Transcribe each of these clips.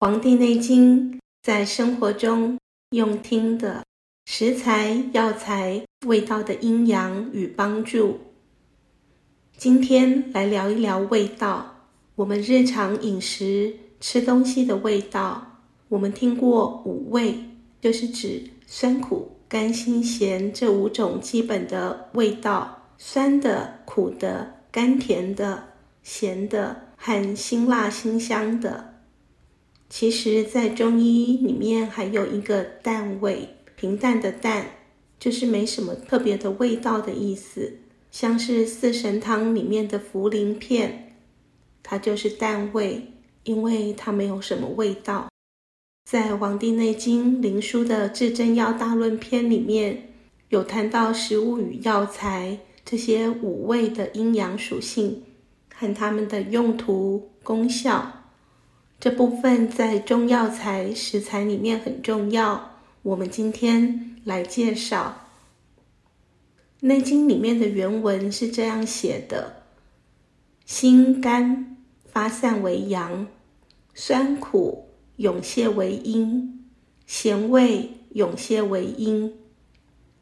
《黄帝内经》在生活中用听的食材、药材、味道的阴阳与帮助。今天来聊一聊味道，我们日常饮食吃东西的味道。我们听过五味，就是指酸、苦、甘、辛、咸这五种基本的味道：酸的、苦的、甘甜的、咸的和辛辣辛香的。其实，在中医里面还有一个淡味，平淡的淡，就是没什么特别的味道的意思。像是四神汤里面的茯苓片，它就是淡味，因为它没有什么味道。在《黄帝内经·灵枢》的《至真药大论篇》里面，有谈到食物与药材这些五味的阴阳属性和它们的用途功效。这部分在中药材食材里面很重要，我们今天来介绍《内经》里面的原文是这样写的：辛甘发散为阳，酸苦涌泄为阴，咸味涌泄为阴，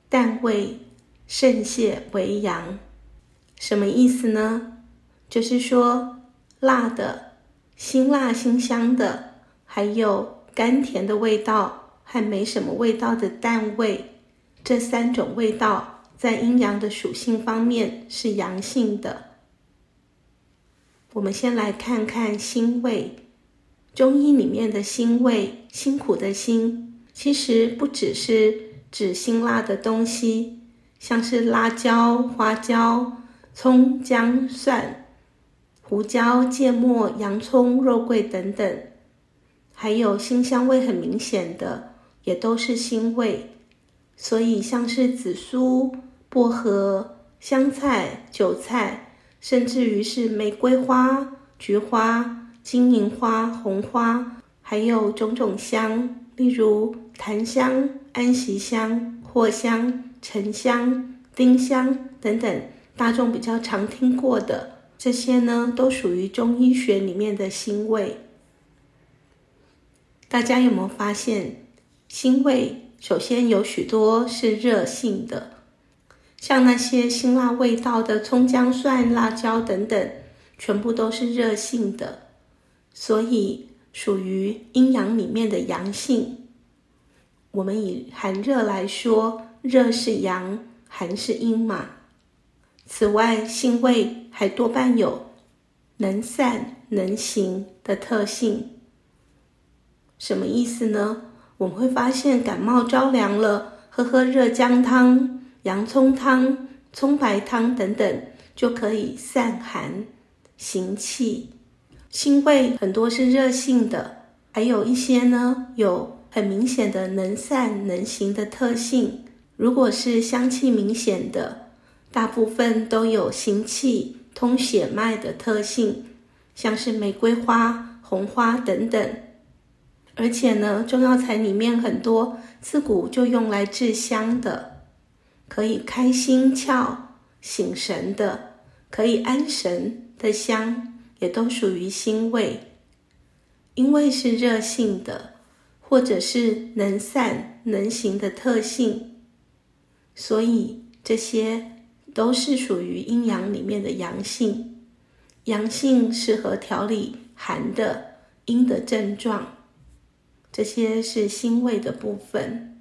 淡味渗泄为阳。什么意思呢？就是说辣的。辛辣辛香的，还有甘甜的味道还没什么味道的淡味，这三种味道在阴阳的属性方面是阳性的。我们先来看看辛味，中医里面的辛味，辛苦的辛，其实不只是指辛辣的东西，像是辣椒、花椒、葱、姜、蒜。胡椒、芥末、洋葱、肉桂等等，还有辛香味很明显的，也都是辛味。所以像是紫苏、薄荷、香菜、韭菜，甚至于是玫瑰花、菊花、金银花、红花，还有种种香，例如檀香、安息香、藿香、沉香、丁香等等，大众比较常听过的。这些呢，都属于中医学里面的辛味。大家有没有发现，辛味首先有许多是热性的，像那些辛辣味道的葱、姜、蒜、辣椒等等，全部都是热性的，所以属于阴阳里面的阳性。我们以寒热来说，热是阳，寒是阴嘛。此外，辛味还多半有能散能行的特性。什么意思呢？我们会发现感冒着凉了，喝喝热姜汤、洋葱汤、葱白汤等等，就可以散寒、行气。辛味很多是热性的，还有一些呢，有很明显的能散能行的特性。如果是香气明显的，大部分都有行气、通血脉的特性，像是玫瑰花、红花等等。而且呢，中药材里面很多自古就用来治香的，可以开心窍、醒神的，可以安神的香，也都属于辛味。因为是热性的，或者是能散能行的特性，所以这些。都是属于阴阳里面的阳性，阳性适合调理寒的阴的症状，这些是辛味的部分。